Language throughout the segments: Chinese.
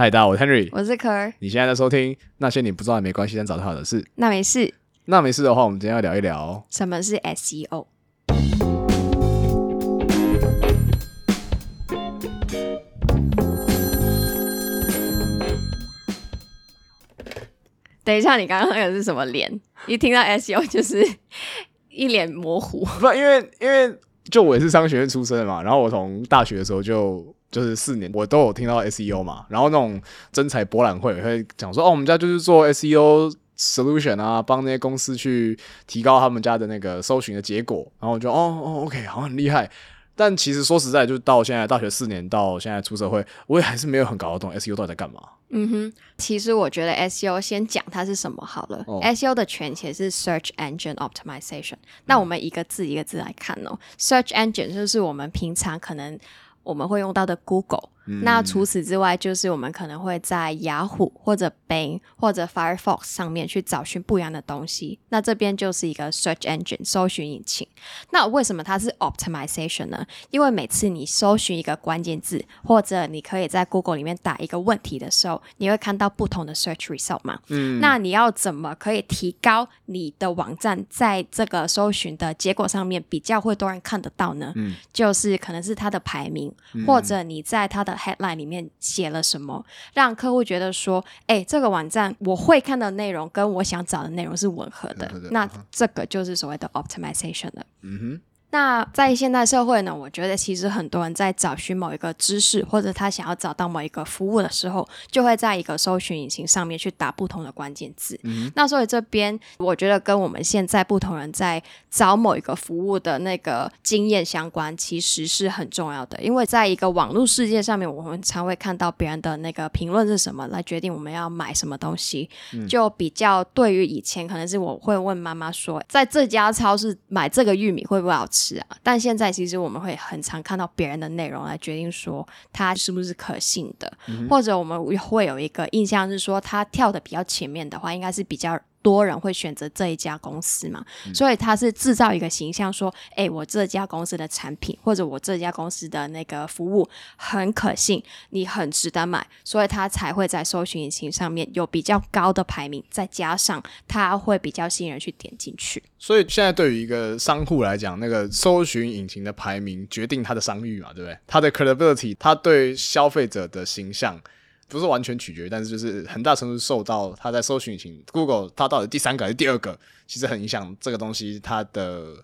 嗨，大家好，我是 Henry，我是可儿。你现在在收听那些你不知道也没关系，但找到好的事。那没事，那没事的话，我们今天要聊一聊。什么是 SEO？等一下，你刚刚那个是什么脸？一听到 SEO 就是一脸模糊。不，因为因为就我也是商学院出身的嘛，然后我从大学的时候就就是四年，我都有听到 SEO 嘛，然后那种真才博览会会讲说，哦，我们家就是做 SEO solution 啊，帮那些公司去提高他们家的那个搜寻的结果，然后我就哦哦，OK，好像很厉害。但其实说实在，就到现在大学四年到现在出社会，我也还是没有很搞得懂 SEO 到底在干嘛。嗯哼，其实我觉得 SEO 先讲它是什么好了。哦 SEO 的全写是 Search Engine Optimization。那我们一个字一个字来看哦。Search Engine 就是我们平常可能我们会用到的 Google。那除此之外，就是我们可能会在雅虎或者 Bing 或者 Firefox 上面去找寻不一样的东西。那这边就是一个 Search Engine 搜寻引擎。那为什么它是 Optimization 呢？因为每次你搜寻一个关键字，或者你可以在 Google 里面打一个问题的时候，你会看到不同的 search result 嘛？嗯，那你要怎么可以提高你的网站在这个搜寻的结果上面比较会多人看得到呢？嗯，就是可能是它的排名，或者你在它的 headline 里面写了什么，让客户觉得说，哎，这个网站我会看的内容跟我想找的内容是吻合的，那这个就是所谓的 optimization 了。嗯哼，那在现代社会呢，我觉得其实很多人在找寻某一个知识，或者他想要找到某一个服务的时候，就会在一个搜寻引擎上面去打不同的关键字。那所以这边我觉得跟我们现在不同人在找某一个服务的那个经验相关，其实是很重要的。因为在一个网络世界上面，我们常会看到别人的那个评论是什么，来决定我们要买什么东西。就比较对于以前可能是我会问妈妈说，在这家超市买这个玉米会不会好吃啊？但现在其实我们会很常看到别人的内容来决定说它是不是可信的，或者我们会有一个印象是说他跳的比较前面的话，应该是比较。多人会选择这一家公司嘛，所以他是制造一个形象，说，哎，我这家公司的产品或者我这家公司的那个服务很可信，你很值得买，所以他才会在搜寻引擎上面有比较高的排名，再加上他会比较吸引人去点进去。所以现在对于一个商户来讲，那个搜寻引擎的排名决定他的商誉嘛，对不对？他的 credibility，他对消费者的形象。不是完全取决，但是就是很大程度受到它在搜寻引擎 Google 它到底第三个还是第二个，其实很影响这个东西它的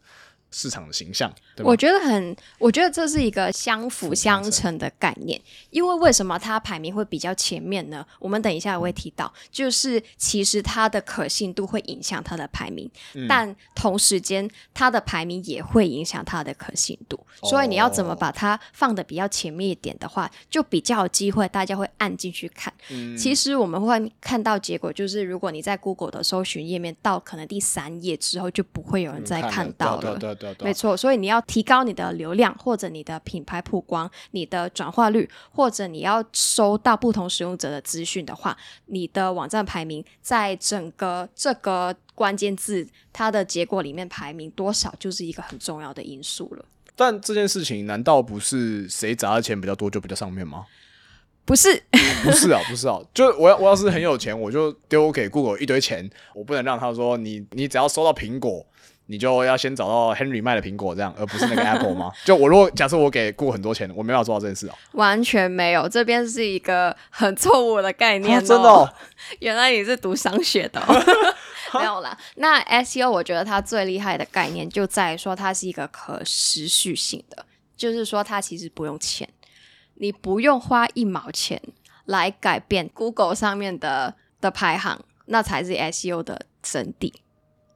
市场的形象。我觉得很，我觉得这是一个相辅相成的概念。因为为什么它排名会比较前面呢？我们等一下也会提到，就是其实它的可信度会影响它的排名，但同时间它的排名也会影响它的可信度。所以你要怎么把它放的比较前面一点的话，就比较有机会大家会按进去看。其实我们会看到结果，就是如果你在 Google 的搜寻页面到可能第三页之后，就不会有人再看到了。没错，所以你要提高你的流量，或者你的品牌曝光、你的转化率，或者你要收到不同使用者的资讯的话，你的网站排名在整个这个关键字它的结果里面排名多少，就是一个很重要的因素了。但这件事情难道不是谁砸的钱比较多就比较上面吗？不是，不是啊，不是啊，就我要我要是很有钱，我就丢给 Google 一堆钱，我不能让他说你你只要收到苹果，你就要先找到 Henry 卖的苹果这样，而不是那个 Apple 吗？就我如果假设我给 Google 很多钱，我没办法做到这件事啊。完全没有，这边是一个很错误的概念、啊 真的哦 原来你是读商学的、哦，没有啦。那 SEO 我觉得它最厉害的概念就在于说它是一个可持续性的，就是说它其实不用钱，你不用花一毛钱来改变 Google 上面的的排行，那才是 SEO 的真谛。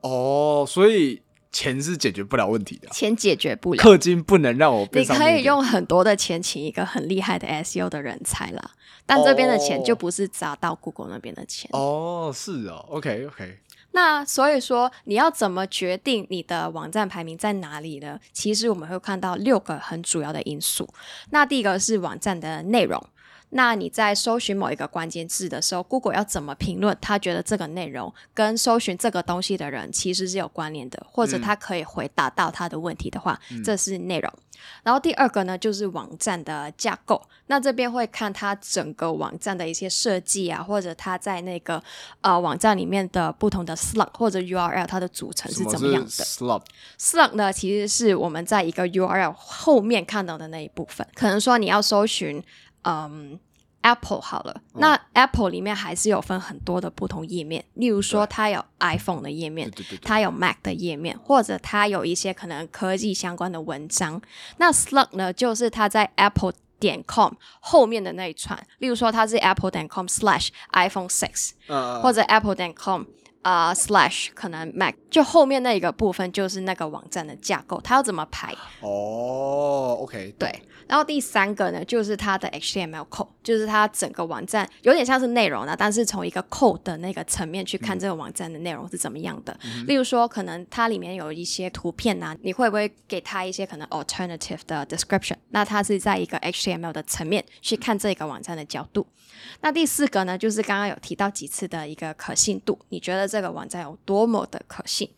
哦，所以钱是解决不了问题的，钱解决不了。氪金不能让我变你可以用很多的钱请一个很厉害的 SEO 的人才啦，但这边的钱哦就不是砸到 Google 那边的钱。哦，是哦，OK OK，那所以说，你要怎么决定你的网站排名在哪里呢？其实我们会看到六个很主要的因素。那第一个是网站的内容，那你在搜寻某一个关键字的时候，Google 要怎么评论？他觉得这个内容跟搜寻这个东西的人其实是有关联的，或者他可以回答到他的问题的话，这是内容。然后第二个呢，就是网站的架构。那这边会看它整个网站的一些设计啊，或者它在那个呃网站里面的不同的 slug 或者 URL 它的组成是怎么样的。slug 呢，其实是我们在一个 URL 后面看到的那一部分。可能说你要搜寻嗯 Apple 好了，那 Apple 里面还是有分很多的不同页面。例如说，它有 iPhone 的页面，它有 Mac 的页面，或者它有一些可能科技相关的文章。那 slug 呢，就是它在 Apple 点 com 后面的那一串。例如说，它是 Apple 点 com slash iPhone six，或者 Apple 点 com。啊，slash 可能 Mac 就后面那一个部分就是那个网站的架构，它要怎么排？哦，OK，对。然后第三个呢，就是它的 HTML code，就是它整个网站有点像是内容呢，但是从一个 code 的那个层面去看这个网站的内容是怎么样的。例如说，可能它里面有一些图片呐，你会不会给它一些可能 alternative 的 description？那它是在一个 HTML 的层面去看这个网站的角度。那第四个呢，就是刚刚有提到几次的一个可信度，你觉得这个网站有多么的可信？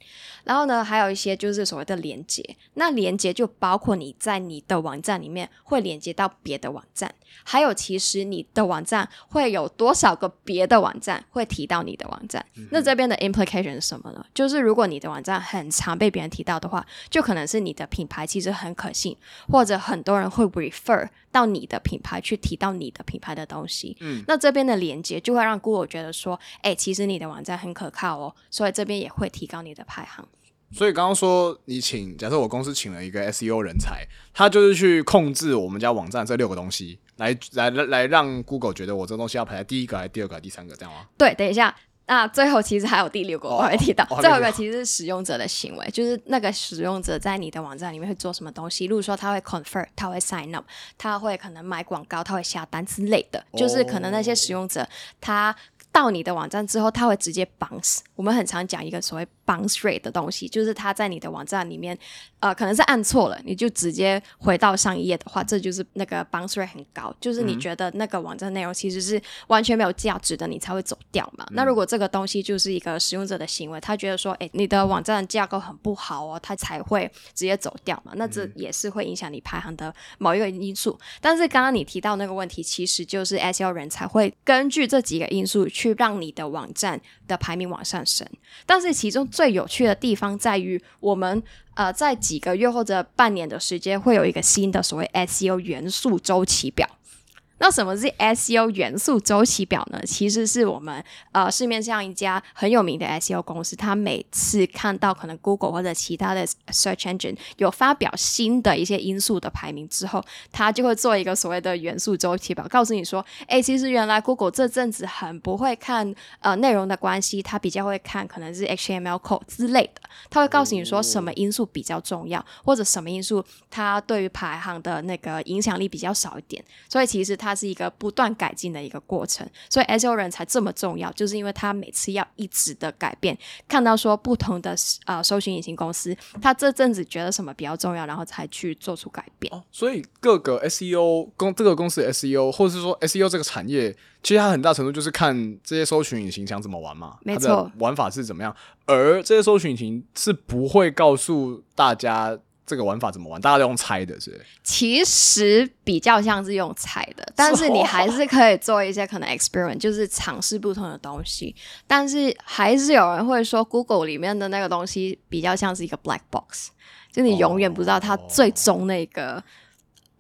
然后呢，还有一些就是所谓的连接，那连接就包括你在你的网站里面会连接到别的网站，还有其实你的网站会有多少个别的网站会提到你的网站。那这边的 implication 是什么呢？就是如果你的网站很常被别人提到的话，就可能是你的品牌其实很可信，或者很多人会 refer 到你的品牌去提到你的品牌的东西。嗯，那这边的连接就会让 Google 觉得说，哎，其实你的网站很可靠哦，所以这边也会提高你的排行。所以刚刚说你请，假设我公司请了一个 SEO 人才，他就是去控制我们家网站这六个东西，来来来让 Google 觉得我这东西要排在第一个、还是第二个、第三个，这样吗？对，等一下，那最后其实还有第六个我会提到，最后一个其实是使用者的行为，就是那个使用者在你的网站里面会做什么东西，例如说他会 convert，他会 sign up，他会可能买广告，他会下单之类的，就是可能那些使用者他。到你的网站之后，他会直接 bounce。我们很常讲一个所谓 bounce rate 的东西，就是它在你的网站里面，呃，可能是按错了，你就直接回到上一页的话，这就是那个 bounce rate 很高，就是你觉得那个网站内容其实是完全没有价值的，你才会走掉嘛。那如果这个东西就是一个使用者的行为，他觉得说，哎，你的网站架构很不好哦，他才会直接走掉嘛。那这也是会影响你排行的某一个因素。但是刚刚你提到那个问题，其实就是 SEO 人才会根据这几个因素。去让你的网站的排名往上但是其中最有趣的地方在于，我们呃在几个月或者半年的时间，会有一个新的所谓 SEO 元素周期表。那什么是 SEO 元素周期表呢？其实是我们呃市面上一家很有名的 SEO 公司，它每次看到可能 Google 或者其他的 search engine 有发表新的一些因素的排名之后，它就会做一个所谓的元素周期表，告诉你说，哎，其实原来 Google 这阵子很不会看呃内容的关系，它比较会看可能是 HTML code 之类的，它会告诉你说什么因素比较重要，或者什么因素它对于排行的那个影响力比较少一点，所以其实它。它是一个不断改进的一个过程，所以 SEO 人才这么重要，就是因为他每次要一直的改变，看到说不同的呃搜寻引擎公司，他这阵子觉得什么比较重要，然后才去做出改变。所以各个 SEO 公这个公司的 SEO，或者是说 SEO 这个产业，其实它很大程度就是看这些搜寻引擎想怎么玩嘛，没错，玩法是怎么样，而这些搜寻引擎是不会告诉大家。这个玩法怎么玩？大家都用猜的，是？其实比较像是用猜的，但是你还是可以做一些可能 experiment，就是尝试不同的东西。但是还是有人会说，Google 里面的那个东西比较像是一个 black box，就你永远不知道它最终那个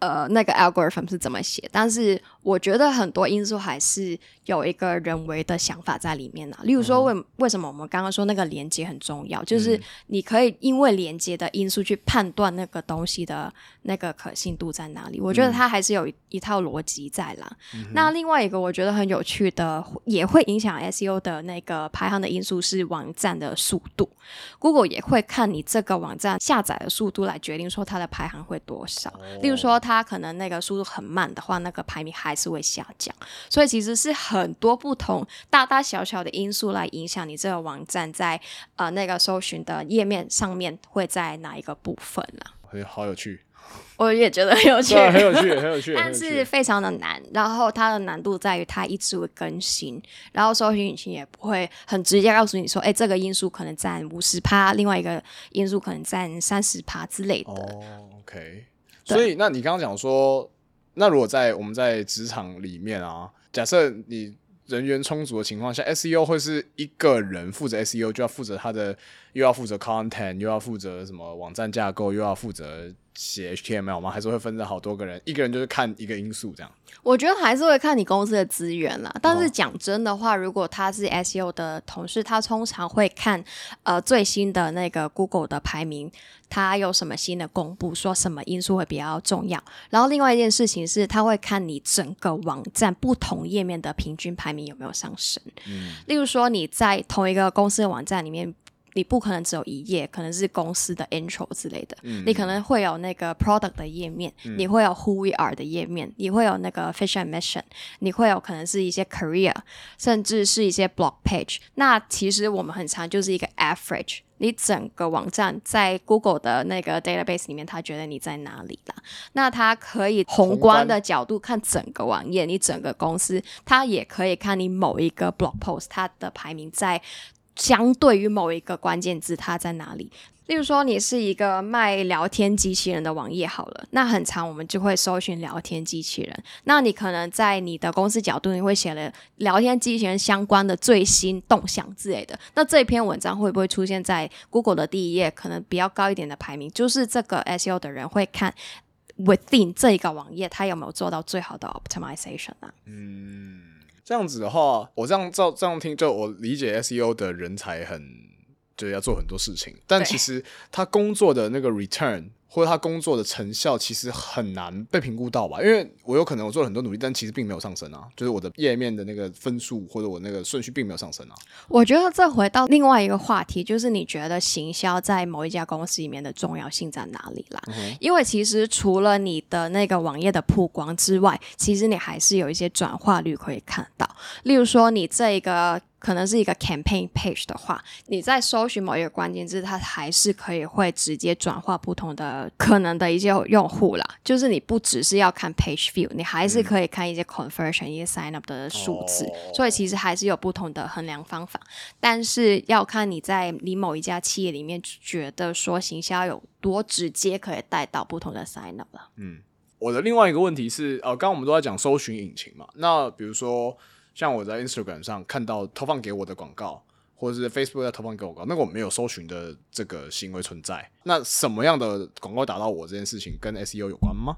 呃那个 algorithm 是怎么写。但是我觉得很多因素还是。有一个人为的想法在里面呢，例如说为为什么我们刚刚说那个连接很重要，就是你可以因为连接的因素去判断那个东西的那个可信度在哪里。我觉得它还是有一套逻辑在啦。那另外一个我觉得很有趣的，也会影响 SEO 的那个排行的因素是网站的速度。Google 也会看你这个网站下载的速度来决定说它的排行会多少。例如说它可能那个速度很慢的话，那个排名还是会下降。所以其实是。很多不同大大小小的因素来影响你这个网站在呃那个搜寻的页面上面会在哪一个部分呢？好有趣，我也觉得很有趣，很有趣，很有趣，但是非常的难。然后它的难度在于它一直会更新，然后搜寻引擎也不会很直接告诉你说，哎，这个因素可能占五十趴，另外一个因素可能占三十趴之类的。哦，OK。所以，那你刚刚讲说，那如果在我们在职场里面啊，假设你人员充足的情况下，SEO 会是一个人负责 SEO，就要负责他的，又要负责 content，又要负责什么网站架构，又要负责。写 HTML 吗？还是会分成好多个人？一个人就是看一个因素这样。我觉得还是会看你公司的资源啦。但是讲真的话，如果他是 SEO 的同事，他通常会看呃最新的那个 Google 的排名，他有什么新的公布，说什么因素会比较重要。然后另外一件事情是，他会看你整个网站不同页面的平均排名有没有上升。嗯，例如说你在同一个公司的网站里面。你不可能只有一页，可能是公司的 intro 之类的。你可能会有那个 product 的页面，你会有 who we are 的页面，你会有那个 f i s h and mission，你会有可能是一些 career，甚至是一些 blog page。那其实我们很常就是一个 average，你整个网站在 Google 的那个 database 里面，他觉得你在哪里啦？那他可以宏观的角度看整个网页，你整个公司，他也可以看你某一个 blog post，它的排名在。相对于某一个关键字，它在哪里？例如说，你是一个卖聊天机器人的网页，好了，那很长，我们就会搜寻聊天机器人。那你可能在你的公司角度，你会写了聊天机器人相关的最新动向之类的。那这篇文章会不会出现在 Google 的第一页？可能比较高一点的排名，就是这个 SEO 的人会看 within 这一个网页，它有没有做到最好的 optimization 啊？嗯。这样子的话，我这样照这样听，就我理解 SEO 的人才很，就是要做很多事情，但其实他工作的那个 return。或者他工作的成效其实很难被评估到吧，因为我有可能我做了很多努力，但其实并没有上升啊，就是我的页面的那个分数或者我那个顺序并没有上升啊。我觉得这回到另外一个话题，就是你觉得行销在某一家公司里面的重要性在哪里啦？因为其实除了你的那个网页的曝光之外，其实你还是有一些转化率可以看到，例如说你这个。可能是一个 campaign page 的话，你在搜寻某一个关键字，它还是可以会直接转化不同的可能的一些用户啦。就是你不只是要看 page view，你还是可以看一些 conversion、一些 sign up 的数字。所以其实还是有不同的衡量方法。但是要看你在你某一家企业里面觉得说行销有多直接可以带到不同的 sign up 了。嗯，我的另外一个问题是，呃，刚刚我们都在讲搜寻引擎嘛，那比如说。像我在 Instagram 上看到投放给我的广告，或者是 Facebook 在投放给我广告，那个我没有搜寻的这个行为存在。那什么样的广告打到我这件事情跟 SEO 有关吗？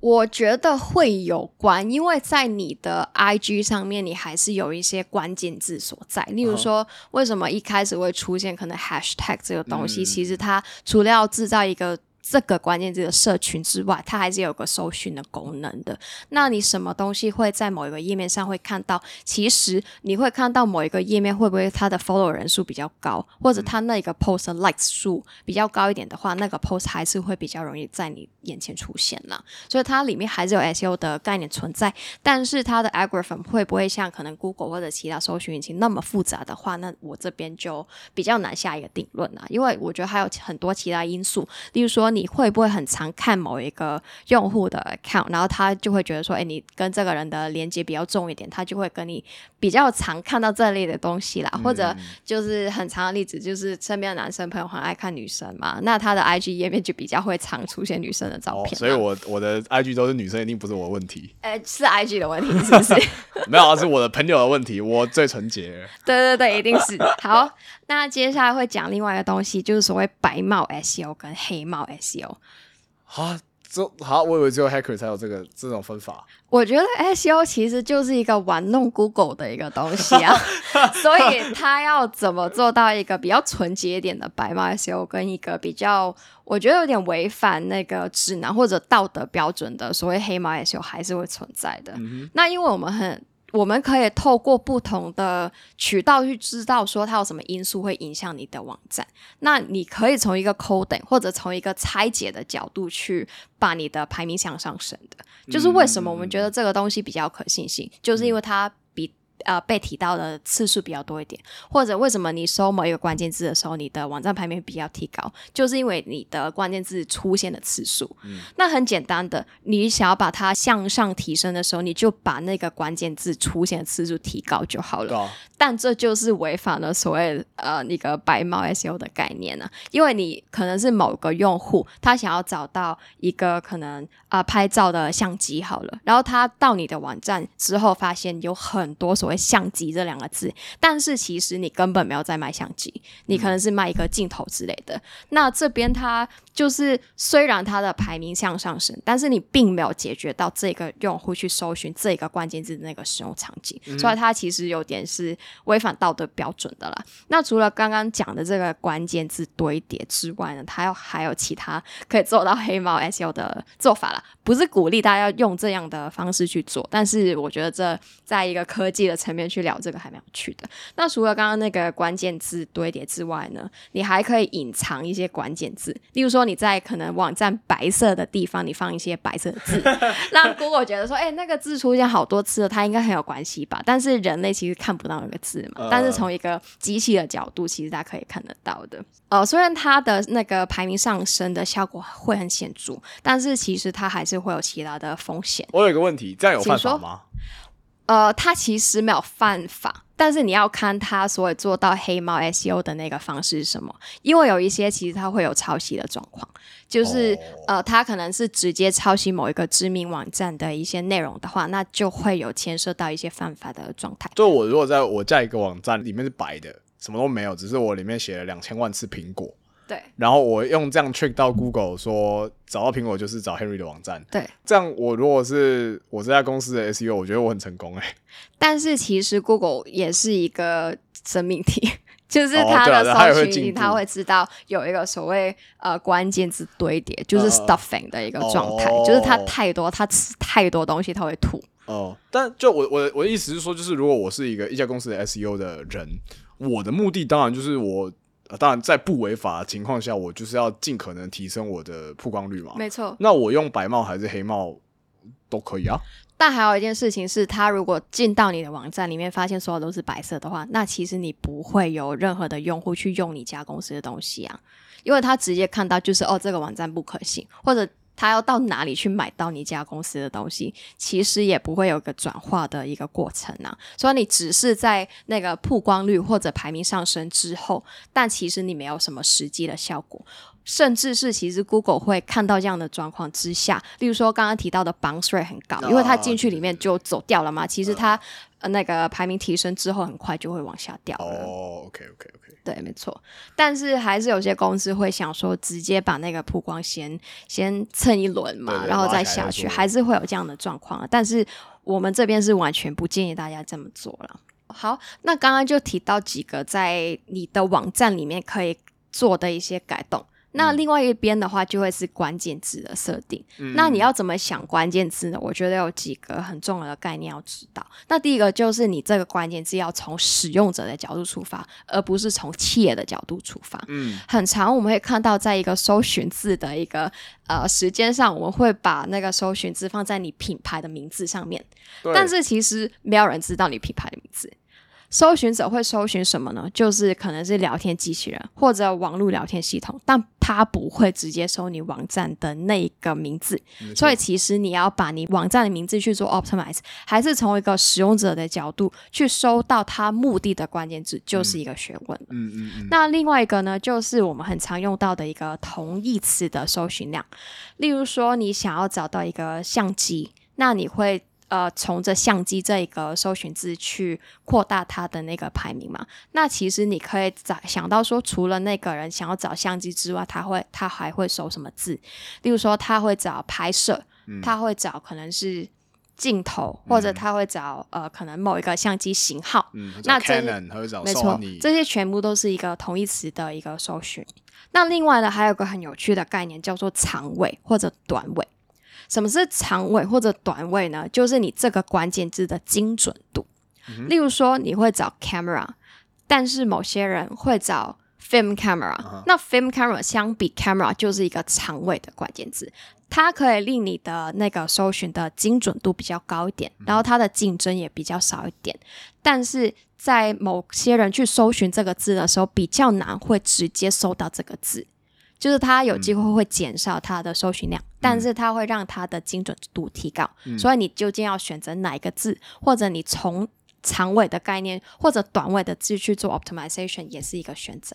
我觉得会有关，因为在你的 IG 上面，你还是有一些关键字所在。例如说，为什么一开始会出现可能 Hashtag 这个东西？其实它除了要制造一个。这个关键字的社群之外，它还是有个搜寻的功能的。那你什么东西会在某一个页面上会看到？其实你会看到某一个页面会不会它的 follow 人数比较高，或者它那个 post likes 数比较高一点的话，那个 post 还是会比较容易在你眼前出现啦。所以它里面还是有 SEO 的概念存在，但是它的 algorithm 会不会像可能 Google 或者其他搜寻引擎那么复杂的话，那我这边就比较难下一个定论啦。因为我觉得还有很多其他因素，例如说。你会不会很常看某一个用户的 account，然后他就会觉得说，哎，你跟这个人的连接比较重一点，他就会跟你比较常看到这类的东西啦。或者就是很长的例子，就是身边的男生朋友很爱看女生嘛，那他的 IG 页面就比较会常出现女生的照片。所以我我的 IG 都是女生，一定不是我问题。哎，是 IG 的问题是不是？没有啊，是我的朋友的问题，我最纯洁。对对对，一定是好。那接下来会讲另外一个东西，就是所谓白帽 SEO 跟黑帽 SEO。啊，这好，我以为只有 hacker 才有这个这种分法。我觉得 SEO 其实就是一个玩弄 Google 的一个东西啊，所以他要怎么做到一个比较纯洁一点的白帽 SEO，跟一个比较我觉得有点违反那个指南或者道德标准的所谓黑帽 SEO 还是会存在的。那因为我们很。我们可以透过不同的渠道去知道说它有什么因素会影响你的网站。那你可以从一个 coding 或者从一个拆解的角度去把你的排名向上升的。就是为什么我们觉得这个东西比较可信性，就是因为它呃被提到的次数比较多一点，或者为什么你搜某一个关键字的时候，你的网站排名比较提高，就是因为你的关键字出现的次数。嗯那很简单的，你想要把它向上提升的时候，你就把那个关键字出现的次数提高就好了。但这就是违反了所谓呃那个白帽 SEO 的概念呢，因为你可能是某个用户，他想要找到一个可能啊拍照的相机好了，然后他到你的网站之后，发现有很多所谓相机这两个字，但是其实你根本没有在卖相机，你可能是卖一个镜头之类的。那这边它就是虽然它的排名向上升，但是你并没有解决到这个用户去搜寻这个关键字的那个使用场景，所以它其实有点是。违反道德标准的啦。那除了刚刚讲的这个关键字堆叠之外呢，它要还有其他可以做到黑猫 SEO 的做法啦。不是鼓励大家用这样的方式去做，但是我觉得这在一个科技的层面去聊这个还蛮有趣的。那除了刚刚那个关键字堆叠之外呢，你还可以隐藏一些关键字，例如说你在可能网站白色的地方，你放一些白色的字，让 Google 觉得说，哎，那个字出现好多次了，它应该很有关系吧？但是人类其实看不到那个。字嘛，但是从一个机器的角度，其实大家可以看得到的。呃，虽然它的那个排名上升的效果会很显著，但是其实它还是会有其他的风险。我有一个问题，这样有犯法吗？呃，他其实没有犯法，但是你要看他所谓做到黑猫 SEO 的那个方式是什么，因为有一些其实它会有抄袭的状况。就是呃，他可能是直接抄袭某一个知名网站的一些内容的话，那就会有牵涉到一些犯法的状态。就我如果在我在一个网站里面是白的，什么都没有，只是我里面写了两千万次苹果，对，然后我用这样 trick 到 Google 说找到苹果就是找 Henry 的网站，对，这样我如果是我这家公司的 SEO，我觉得我很成功哎。但是其实 Google 也是一个生命体。就是它的搜寻，它会知道有一个所谓呃关键字堆叠，就是 stuffing 的一个状态，就是它太多，它吃太多东西，它会吐。哦，但就我我我的意思是说，就是如果我是一个一家公司的 SEO 的人，我的目的当然就是我，当然在不违法的情况下，我就是要尽可能提升我的曝光率嘛。没错。那我用白帽还是黑帽都可以啊。但还有一件事情是，他如果进到你的网站里面，发现所有都是白色的话，那其实你不会有任何的用户去用你家公司的东西啊，因为他直接看到就是哦，这个网站不可信，或者他要到哪里去买到你家公司的东西，其实也不会有个转化的一个过程啊。所以你只是在那个曝光率或者排名上升之后，但其实你没有什么实际的效果。甚至是其实 Google 会看到这样的状况之下，例如说刚刚提到的 bounce rate 很高，因为它进去里面就走掉了嘛。其实它那个排名提升之后，很快就会往下掉了。哦，OK OK OK，对，没错。但是还是有些公司会想说，直接把那个曝光先先蹭一轮嘛，然后再下去，还是会有这样的状况。但是我们这边是完全不建议大家这么做了。好，那刚刚就提到几个在你的网站里面可以做的一些改动。那另外一边的话，就会是关键字的设定。那你要怎么想关键字呢？我觉得有几个很重要的概念要知道。那第一个就是你这个关键字要从使用者的角度出发，而不是从企业的角度出发。嗯，很长我们会看到，在一个搜寻字的一个呃时间上，我们会把那个搜寻字放在你品牌的名字上面，但是其实没有人知道你品牌的名字。搜寻者会搜寻什么呢？就是可能是聊天机器人或者网络聊天系统，但它不会直接搜你网站的那个名字。所以其实你要把你网站的名字去做 optimize，还是从一个使用者的角度去搜到他目的的关键字，就是一个学问嗯嗯。那另外一个呢，就是我们很常用到的一个同义词的搜寻量。例如说，你想要找到一个相机，那你会。呃，从这相机这一个搜寻字去扩大它的那个排名嘛？那其实你可以找想到说，除了那个人想要找相机之外，他会他还会搜什么字？例如说，他会找拍摄，他会找可能是镜头，或者他会找呃，可能某一个相机型号。那这没错，这些全部都是一个同义词的一个搜寻。那另外呢，还有个很有趣的概念叫做长尾或者短尾。什么是长尾或者短尾呢？就是你这个关键字的精准度。例如说，你会找 camera，但是某些人会找 film camera，、那 film camera 相比 camera 就是一个长尾的关键字，它可以令你的那个搜寻的精准度比较高一点，然后它的竞争也比较少一点。但是在某些人去搜寻这个字的时候，比较难会直接搜到这个字。就是它有机会会减少它的搜寻量，但是它会让它的精准度提高。所以你究竟要选择哪一个字，或者你从长尾的概念或者短尾的字去做 optimization 也是一个选择。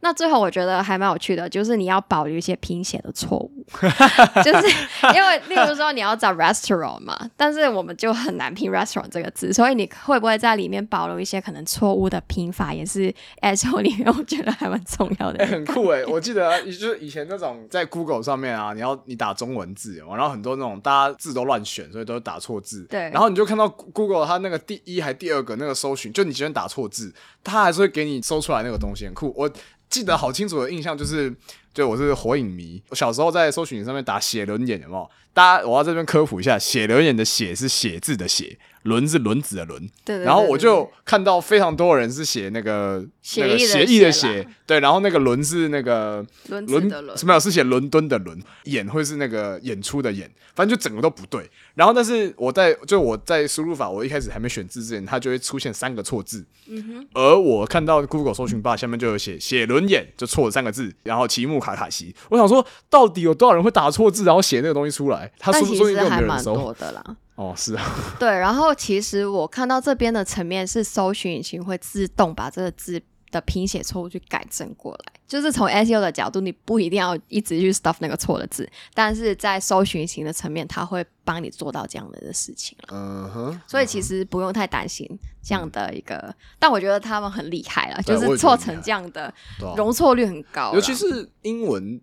那最后我觉得还蛮有趣的，就是你要保留一些拼写的错误，就是因为例如说你要找 restaurant 嘛，但是我们就很难拼 restaurant 这个字，所以你会不会在里面保留一些可能错误的拼法，也是 SEO 里面我觉得还蛮重要的。哎、很酷哎！我记得、啊，就是以前那种在 Google 上面啊，你要你打中文字，然后很多那种大家字都乱选，所以都打错字。对然后你就看到 Google 它那个第一还第二个那个搜寻，就你今天打错字，它还是会给你搜出来那个东西，很酷。我记得好清楚的印象就是，就我是火影迷，我小时候在搜寻上面打写轮眼，有没有？大家我要这边科普一下，写轮眼的写是写字的写，轮是轮子的轮。对对然后我就看到非常多人是写那个协议的那个协议的协对，然后那个轮是那个轮子伦的轮什么有是写伦敦的伦，演会是那个演出的演，反正就整个都不对。然后但是我在就我在输入法，我一开始还没选字之前，它就会出现三个错字。嗯哼。而我看到 Google 搜寻 bar 下面就有写写轮眼，就错了三个字，然后奇木卡卡西。我想说，到底有多少人会打错字，然后写那个东西出来？他说说不定根本实还蛮没有人搜。多的啦。哦，是啊，对，然后其实我看到这边的层面是搜寻引擎会自动把这个字的拼写错误去改正过来，就是从 SEO 的角度，你不一定要一直去 stuff 那个错的字，但是在搜寻引擎的层面，它会帮你做到这样的事情了。嗯哼。所以其实不用太担心这样的一个，但我觉得他们很厉害了，就是错成这样的容错率很高啦，尤其是英文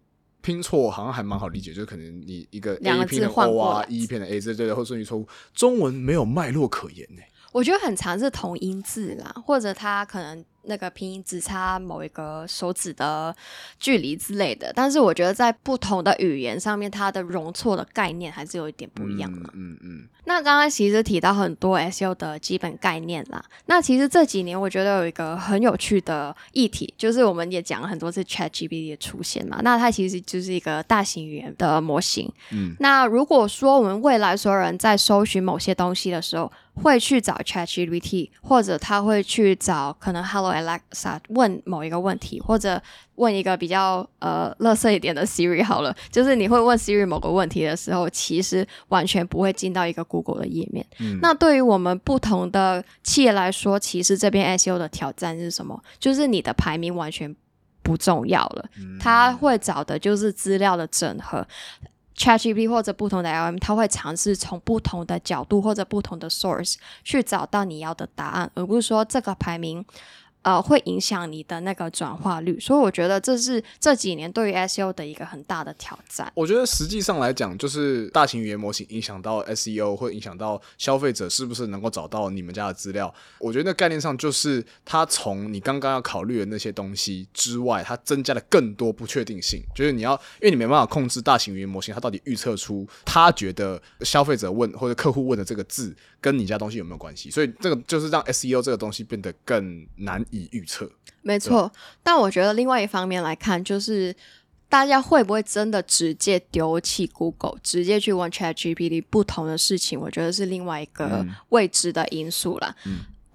拼错，好像还蛮好理解，就是可能你一个两 A 个字换 O 过啊来，E 拼的 A 字，对的，或顺序错误。中文没有脉络可言呢、我觉得很常是同音字啦，或者它可能那个拼音只差某一个手指的距离之类的。但是我觉得在不同的语言上面，它的容错的概念还是有一点不一样的。嗯嗯嗯，那刚刚其实提到很多 SEO 的基本概念啦。那其实这几年我觉得有一个很有趣的议题，就是我们也讲了很多次 ChatGPT 的出现嘛。那它其实就是一个大型语言的模型。嗯，那如果说我们未来所有人在搜寻某些东西的时候，会去找 ChatGPT，或者他会去找可能 Hello Alexa 问某一个问题，或者问一个比较呃乐色一点的 Siri 好了，就是你会问 Siri 某个问题的时候，其实完全不会进到一个 Google 的页面。嗯那对于我们不同的企业来说，其实这边 SEO 的挑战是什么？就是你的排名完全不重要了，他会找的就是资料的整合。ChatGPT 或者不同的 LM，它会尝试从不同的角度或者不同的 source 去找到你要的答案，而不是说这个排名呃会影响你的那个转化率。所以我觉得这是这几年对于 SEO 的一个很大的挑战。我觉得实际上来讲，就是大型语言模型影响到 SEO，会影响到消费者是不是能够找到你们家的资料。我觉得那概念上就是它从你刚刚要考虑的那些东西之外，它增加了更多不确定性。就是你要，因为你没办法控制大型语言模型，它到底预测出他觉得消费者问或者客户问的这个字跟你家东西有没有关系，所以这个就是让 SEO 这个东西变得更难以预测。没错，但我觉得另外一方面来看，就是大家会不会真的直接丢弃 Google，直接去问 ChatGPT 不同的事情，我觉得是另外一个未知的因素啦。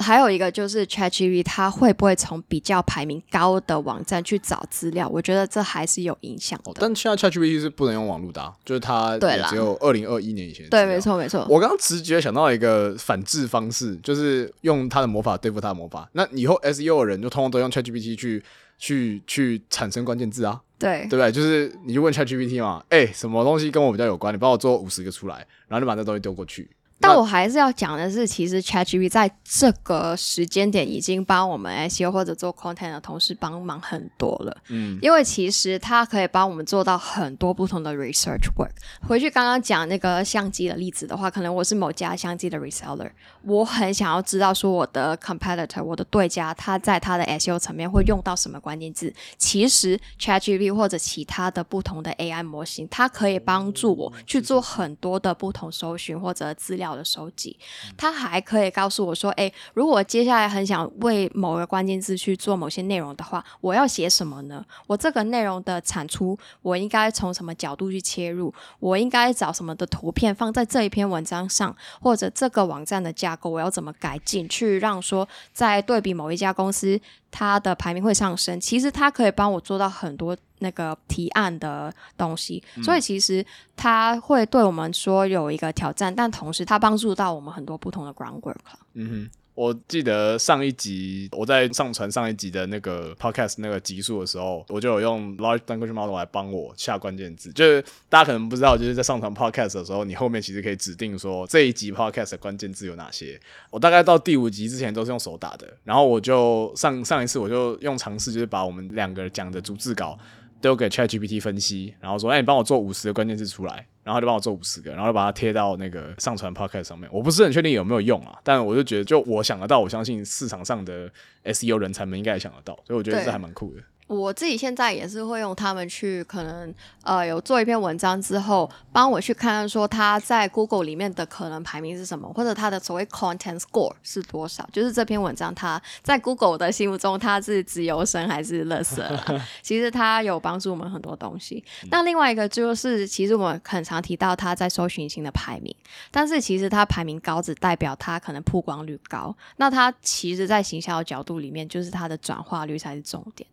还有一个就是 ChatGPT 它会不会从比较排名高的网站去找资料？我觉得这还是有影响的。哦，但现在 ChatGPT 是不能用网络的啊、就是它也只有二零二一年以前对，没错，没错。我刚刚直觉想到一个反制方式，就是用它的魔法对付它的魔法。那以后 SEO 的人就通通都用 ChatGPT 去去去产生关键字啊，对对不对？就是你就问 ChatGPT 嘛，哎、什么东西跟我比较有关？你帮我做五十个出来，然后就把这东西丢过去。那但我还是要讲的是，其实 ChatGPT 在这个时间点已经帮我们 SEO 或者做 content 的同事帮忙很多了。嗯，因为其实它可以帮我们做到很多不同的 research work。回去刚刚讲那个相机的例子的话，可能我是某家相机的 reseller，我很想要知道说我的 competitor，我的对家，他在他的 SEO 层面会用到什么关键字。其实 ChatGPT 或者其他的不同的 AI 模型，它可以帮助我去做很多的不同搜寻或者资料料的收集，它还可以告诉我说，诶，如果接下来很想为某个关键字去做某些内容的话，我要写什么呢？我这个内容的产出，我应该从什么角度去切入？我应该找什么的图片放在这一篇文章上，或者这个网站的架构我要怎么改进，去让说在对比某一家公司。它的排名会上升，其实它可以帮我做到很多那个提案的东西，所以其实它会对我们说有一个挑战，但同时它帮助到我们很多不同的 groundwork。嗯哼。我记得上一集我在上传上一集的那个 podcast 那个集数的时候，我就有用 large language model 来帮我下关键字。就是大家可能不知道，就是在上传 podcast 的时候，你后面其实可以指定说这一集 podcast 的关键字有哪些。我大概到第五集之前都是用手打的，然后我就上上一次我就用尝试，就是把我们两个讲的逐字稿。丢给 ChatGPT 分析，然后说：“哎，你帮我做五十个关键字出来。”然后就帮我做五十个，然后就把它贴到那个上传 Podcast 上面。我不是很确定有没有用啊，但我就觉得，就我想得到，我相信市场上的 SEO 人才们应该也想得到，所以我觉得这还蛮酷的。我自己现在也是会用他们去，可能呃有做一篇文章之后，帮我去看看说他在 Google 里面的可能排名是什么，或者他的所谓 Content Score 是多少，就是这篇文章他在 Google 的心目中他是自由生还是垃圾？其实他有帮助我们很多东西。那另外一个就是，其实我们很常提到他在搜寻引擎的排名，但是其实他排名高只代表他可能曝光率高，那他其实在行销角度里面，就是他的转化率才是重点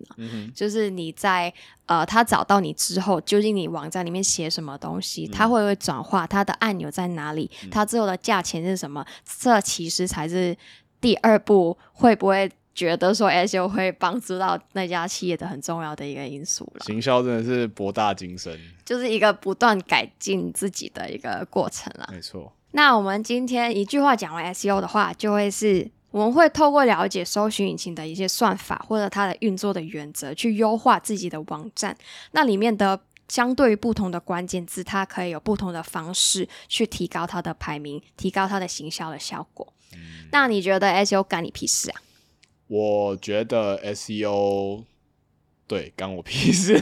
呢。就是你在呃，他找到你之后，究竟你网站里面写什么东西，他会不会转化，他的按钮在哪里，他最后的价钱是什么？这其实才是第二步，会不会觉得说 SEO 会帮助到那家企业的很重要的一个因素了？行销真的是博大精深，就是一个不断改进自己的一个过程了。没错。那我们今天一句话讲完 SEO 的话，就会是。我们会透过了解搜寻引擎的一些算法或者它的运作的原则，去优化自己的网站。那里面的相对于不同的关键字，它可以有不同的方式去提高它的排名，提高它的行销的效果。那你觉得 SEO 干你屁事啊？我觉得 SEO 对干我屁事。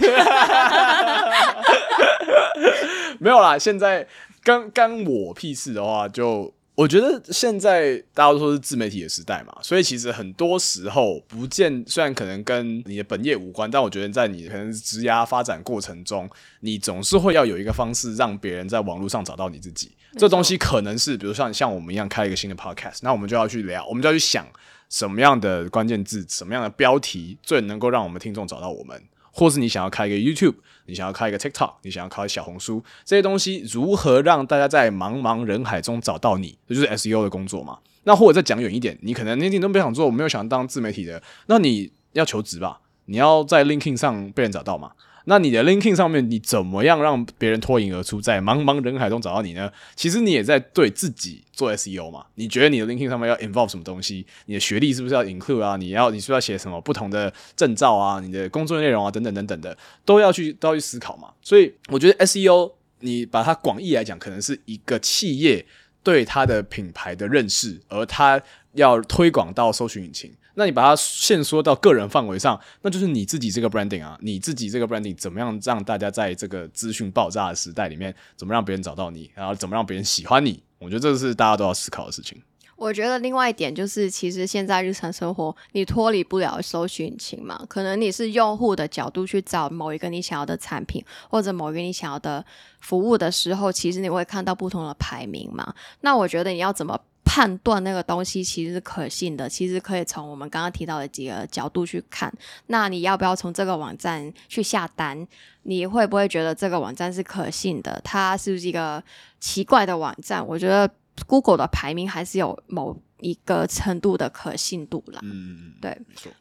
没有啦，现在干干我屁事的话就。我觉得现在大家都说是自媒体的时代嘛，所以其实很多时候不见，虽然可能跟你的本业无关，但我觉得在你可能职涯发展过程中，你总是会要有一个方式让别人在网络上找到你自己。这东西可能是，比如像像我们一样开一个新的 podcast，那我们就要去聊，我们就要去想什么样的关键字、什么样的标题最能够让我们听众找到我们。或是你想要开一个 YouTube，你想要开一个 TikTok，你想要开小红书，这些东西如何让大家在茫茫人海中找到你？这就是 SEO 的工作嘛。那或者再讲远一点，你可能那你都不想做，我没有想当自媒体的，那你要求职吧？你要在 LinkedIn 上被人找到嘛？那你的 linking 上面，你怎么样让别人脱颖而出，在茫茫人海中找到你呢？其实你也在对自己做 SEO 嘛。你觉得你的 linking 上面要 involve 什么东西？你的学历是不是要 include 啊？你要你是要写什么不同的证照啊？你的工作内容啊，等等等等的，都要去都要去思考嘛。所以我觉得 SEO 你把它广义来讲，可能是一个企业对它的品牌的认识，而它要推广到搜寻引擎。那你把它限缩到个人范围上，那就是你自己这个 branding 啊，你自己这个 branding 怎么样让大家在这个资讯爆炸的时代里面，怎么让别人找到你，然后怎么让别人喜欢你？我觉得这是大家都要思考的事情。我觉得另外一点就是，其实现在日常生活你脱离不了搜寻引擎嘛，可能你是用户的角度去找某一个你想要的产品或者某一个你想要的服务的时候，其实你会看到不同的排名嘛。那我觉得你要怎么？判断那个东西其实是可信的，其实可以从我们刚刚提到的几个角度去看。那你要不要从这个网站去下单？你会不会觉得这个网站是可信的？它是不是一个奇怪的网站？我觉得 Google 的排名还是有某一个程度的可信度啦。嗯，对，没错。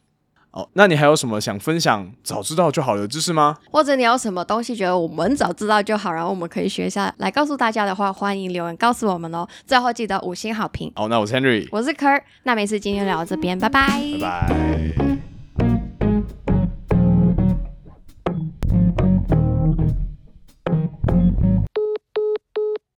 哦，那你还有什么想分享早知道就好的知识吗？或者你有什么东西觉得我们早知道就好，然后我们可以学一下来告诉大家的话，欢迎留言告诉我们哦。最后记得五星好评。好，那我是 Henry，我是 Kurt，那没事，今天聊到这边，拜拜，拜拜。